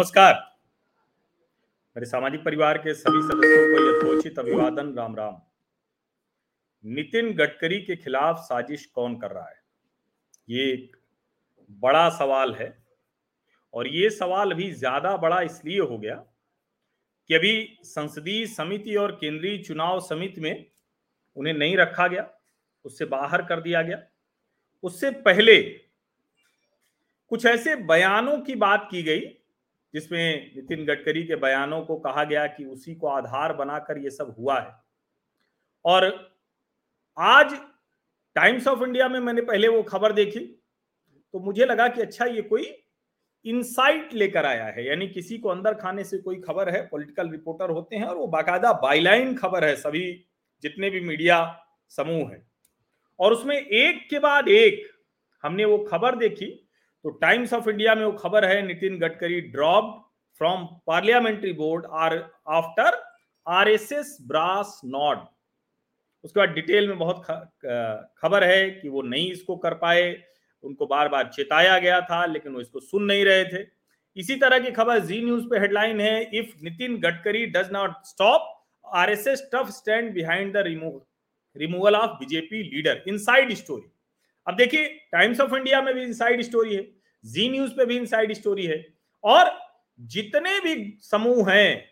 नमस्कार। मेरे सामाजिक परिवार के सभी सदस्यों को यथोचित अभिवादन, राम राम। नितिन गडकरी के खिलाफ साजिश कौन कर रहा है? ये एक बड़ा सवाल है और ये सवाल अभी ज़्यादा बड़ा इसलिए हो गया कि अभी संसदीय समिति और केंद्रीय चुनाव समिति में उन्हें नहीं रखा गया, उससे बाहर कर दिया गया। उससे पहले कुछ ऐसे बयानों की बात की गई जिसमें नितिन गडकरी के बयानों को कहा गया कि उसी को आधार बनाकर ये सब हुआ है। और आज टाइम्स ऑफ़ इंडिया में मैंने पहले वो खबर देखी तो मुझे लगा कि अच्छा ये कोई इनसाइट लेकर आया है, यानी किसी को अंदर खाने से कोई खबर है, पॉलिटिकल रिपोर्टर होते हैं और वो बाकायदा बाइलाइन खबर है सभी, जितने भी मीडिया समूह है। और उसमें एक के बाद एक हमने वो खबर देखी तो टाइम्स ऑफ़ इंडिया में वो खबर है, Nitin Gadkari drop from parliamentary board are after RSS brass nod उसके बाद डिटेल में बहुत खबर है कि वो नहीं इसको कर पाए, उनको बार बार चेताया गया था, लेकिन वो इसको सुन नहीं रहे थे। इसी तरह की खबर जी न्यूज़ पे हेडलाइन है if Nitin Gadkari does not stop RSS tough stand behind the removal removal of BJP leader inside story अब देखिए टाइम्स ऑफ़ इंडिया में भी इनसाइड स्टोरी है जी न्यूज़ पे भी इनसाइड स्टोरी है, और जितने भी समूह हैं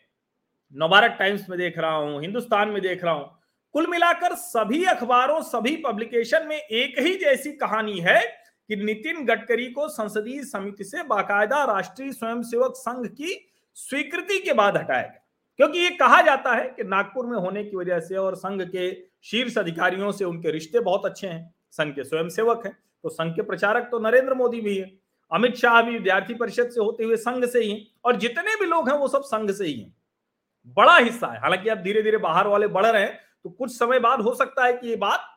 नवभारत टाइम्स में देख रहा हूँ, हिंदुस्तान में देख रहा हूँ, कुल मिलाकर सभी अखबारों, सभी पब्लिकेशन में एक ही जैसी कहानी है कि नितिन गडकरी को संसदीय समिति से बाकायदा राष्ट्रीय स्वयंसेवक संघ की स्वीकृति के बाद हटाया गया। क्योंकि ये कहा जाता है कि नागपुर में होने की वजह से और संघ के शीर्ष अधिकारियों से उनके रिश्ते बहुत अच्छे हैं। संघ के स्वयंसेवक हैं। तो संघ के प्रचारक तो नरेंद्र मोदी भी है। अमित शाह भी विद्यार्थी परिषद से होते हुए संघ से ही और जितने भी लोग हैं वो सब संघ से ही हैं। बड़ा हिस्सा है। हालाँकि अब धीरे धीरे बाहर वाले बढ़ रहे हैं तो कुछ समय बाद हो सकता है कि ये बात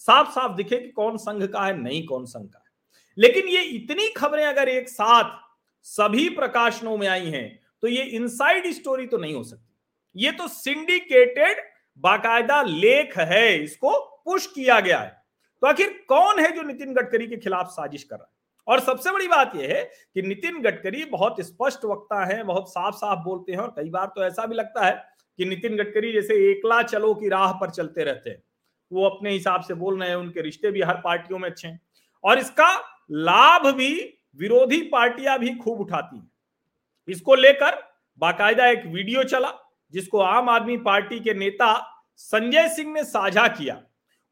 साफ़ साफ़ दिखे कि कौन संघ का है, नहीं कौन संघ का है। लेकिन ये इतनी खबरें अगर एक साथ सभी प्रकाशनों में आई हैं तो ये इनसाइड स्टोरी तो नहीं हो सकती। ये तो सिंडिकेटेड बाकायदा लेख है, इसको पुश किया गया है। तो आखिर कौन है जो नितिन गडकरी के खिलाफ साजिश कर रहा है? और सबसे बड़ी बात यह है कि नितिन गडकरी बहुत स्पष्ट वक्ता है, बहुत साफ़ साफ़ बोलते हैं, और कई बार तो ऐसा भी लगता है कि नितिन गडकरी जैसे एकला चलो की राह पर चलते रहते हैं। वो अपने हिसाब से बोल रहे हैं, उनके रिश्ते भी हर पार्टियों में अच्छे हैं। और इसका लाभ भी विरोधी पार्टियाँ भी खूब उठाती हैं। इसको लेकर बाकायदा एक वीडियो चला, जिसको आम आदमी पार्टी के नेता संजय सिंह ने साझा किया।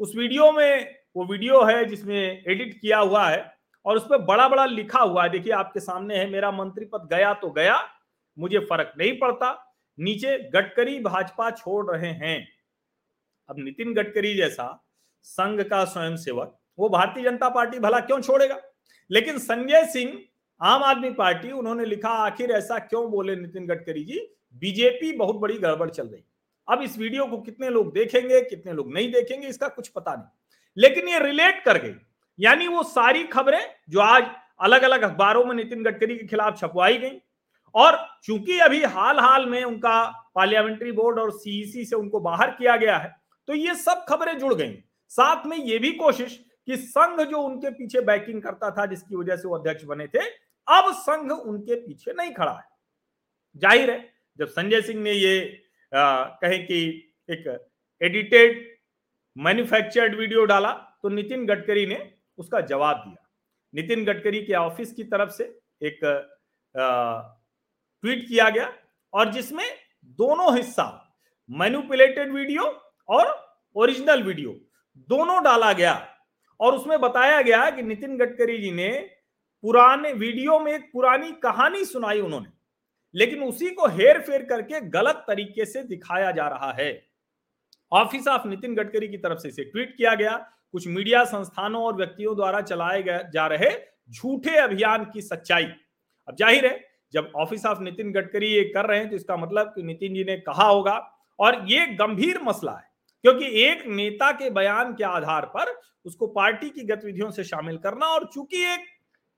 उस वीडियो में वो वीडियो है जिसमें एडिट किया हुआ है और उसमें बड़ा बड़ा लिखा हुआ है। देखिए, आपके सामने है, मेरा मंत्री पद गया तो गया, मुझे फ़र्क नहीं पड़ता। नीचे गडकरी भाजपा छोड़ रहे हैं। अब नितिन गडकरी जैसा संघ का स्वयंसेवक, वो भारतीय जनता पार्टी भला क्यों छोड़ेगा? लेकिन संजय सिंह, आम आदमी पार्टी, उन्होंने लिखा, आखिर ऐसा क्यों बोले नितिन गडकरी जी? बीजेपी बहुत बड़ी गड़बड़ चल रही अब इस वीडियो को कितने लोग देखेंगे, कितने लोग नहीं देखेंगे, इसका कुछ पता नहीं। लेकिन ये रिलेट कर गई। यानी वो सारी खबरें जो आज अलग अलग अखबारों में नितिन गडकरी के खिलाफ छपवाई गई और चूँकि अभी हाल हाल में उनका पार्लियामेंट्री बोर्ड और सीईसी से उनको बाहर किया गया है तो ये सब खबरें जुड़ गई। साथ में ये भी कोशिश कि संघ जो उनके पीछे बैकिंग करता था, जिसकी वजह से वो अध्यक्ष बने थे, अब संघ उनके पीछे नहीं खड़ा है। ज़ाहिर है, जब संजय सिंह ने ये कहे कि एक एडिटेड मैन्युफैक्चर्ड वीडियो डाला तो नितिन गडकरी ने उसका जवाब दिया। नितिन गडकरी के ऑफ़िस की तरफ़ से एक ट्वीट किया गया और जिसमें दोनों हिस्सा मैनुपुलेटेड वीडियो और ओरिजिनल वीडियो, दोनों डाला गया और उसमें बताया गया कि नितिन गडकरी जी ने पुराने वीडियो में एक पुरानी कहानी सुनाई उन्होंने, लेकिन उसी को हेर फेर करके गलत तरीके से दिखाया जा रहा है। ऑफ़िस ऑफ़ नितिन गडकरी की तरफ़ से इसे ट्वीट किया गया। कुछ मीडिया संस्थानों और व्यक्तियों द्वारा चलाए गए, जा रहे झूठे अभियान की सच्चाई। अब ज़ाहिर है, जब ऑफ़िस ऑफ़ नितिन गडकरी ये कर रहे हैं तो इसका मतलब कि नितिन जी ने कहा होगा, और ये गंभीर मसला है, क्योंकि एक नेता के बयान के आधार पर उसको पार्टी की गतिविधियों से शामिल करना, और चूँकि एक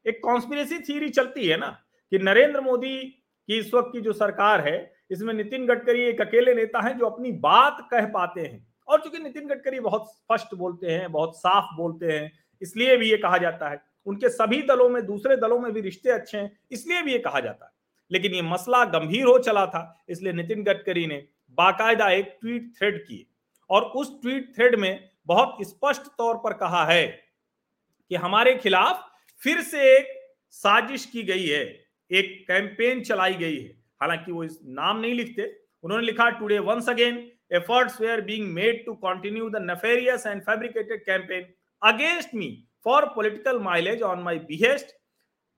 एक कॉन्स्पिरेसी थ्योरी चलती है ना, कि नरेंद्र मोदी की इस वक्त की जो सरकार है इसमें नितिन गडकरी एक अकेले नेता है जो अपनी बात कह पाते हैं। और चूँकि नितिन गडकरी बहुत स्पष्ट बोलते हैं, बहुत साफ़ बोलते हैं, इसलिए भी ये कहा जाता है। उनके सभी दलों में, दूसरे दलों में भी रिश्ते अच्छे हैं, इसलिए भी ये कहा जाता है। लेकिन ये मसला गंभीर हो चला था, इसलिए नितिन गडकरी ने बाकायदा एक ट्वीट थ्रेड किए। और उस ट्वीट थ्रेड में बहुत स्पष्ट तौर पर कहा है कि हमारे खिलाफ फिर से एक साजिश की गई है, एक कैंपेन चलाई गई है। हालाँकि वो इस नाम नहीं लिखते। उन्होंने लिखा today once again efforts were being made to continue the nefarious and fabricated campaign against me for political mileage on my behest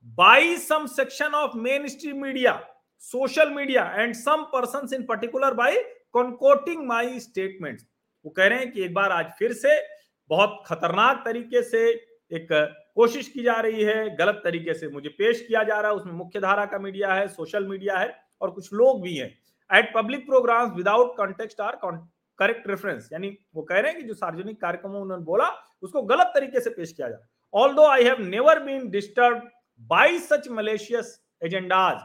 by some section of mainstream media social media and some person in particular by concocting my statements वो कह रहे हैं कि एक बार आज फिर से बहुत खतरनाक तरीके से एक कोशिश की जा रही है, गलत तरीके से मुझे पेश किया जा रहा है, उसमें मुख्य धारा का मीडिया है सोशल मीडिया है। और कुछ लोग भी हैं। At public programme without context or correct reference यानी वो कह रहे हैं कि जो सार्वजनिक कार्यक्रम में उन्होंने बोला, उसको गलत तरीके से पेश किया जाए। Although I have never been disturb by such malicious agendas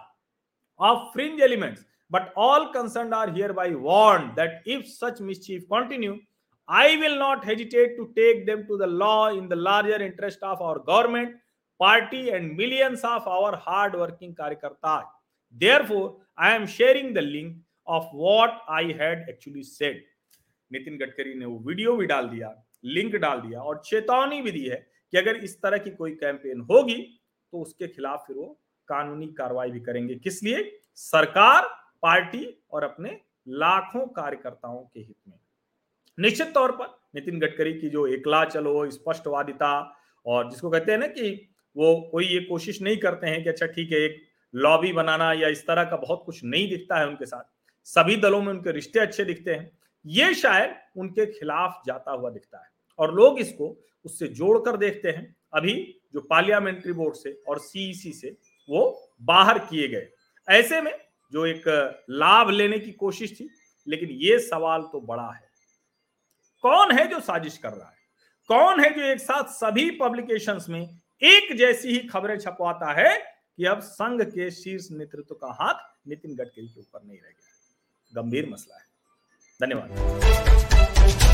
of fringe elements but all concern are hereby warn that if such mischief continue I will not hesitate to take them to the law in the larger interest of our government party and millions of our hard working कार्यकर्ता Therefore, I am sharing the link of what I had actually said. Nitin Gadkari ने वो video भी डाल दिया link डाल दिया और चेतावनी भी दी है कि अगर इस तरह की कोई कैंपेन होगी तो उसके खिलाफ फिर वो कानूनी कार्रवाई भी करेंगे। किस लिए? सरकार पार्टी और अपने लाखों कार्यकर्ताओं के हित में। निश्चित तौर पर नितिन गडकरी की जो एकला चलो स्पष्टवादिता और जिसको कहते हैं ना कि वो कोई ये कोशिश नहीं करते हैं कि अच्छा ठीक है एक लॉबी बनाना या इस तरह का बहुत कुछ नहीं दिखता है उनके साथ। सभी दलों में उनके रिश्ते अच्छे दिखते हैं। ये शायद उनके खिलाफ जाता हुआ दिखता है और लोग इसको उससे जोड़कर देखते हैं। अभी जो पार्लियामेंट्री बोर्ड से और सीईसी से वो बाहर किए गए। ऐसे में जो एक लाभ लेने की कोशिश थी, लेकिन ये सवाल तो बड़ा है। कौन है जो साजिश कर रहा है? कौन है जो एक साथ सभी पब्लिकेशंस में एक जैसी ही खबरें छपवाता है कि अब संघ के शीर्ष नेतृत्व का हाथ नितिन गडकरी के ऊपर नहीं रह गया गंभीर मसला है। धन्यवाद।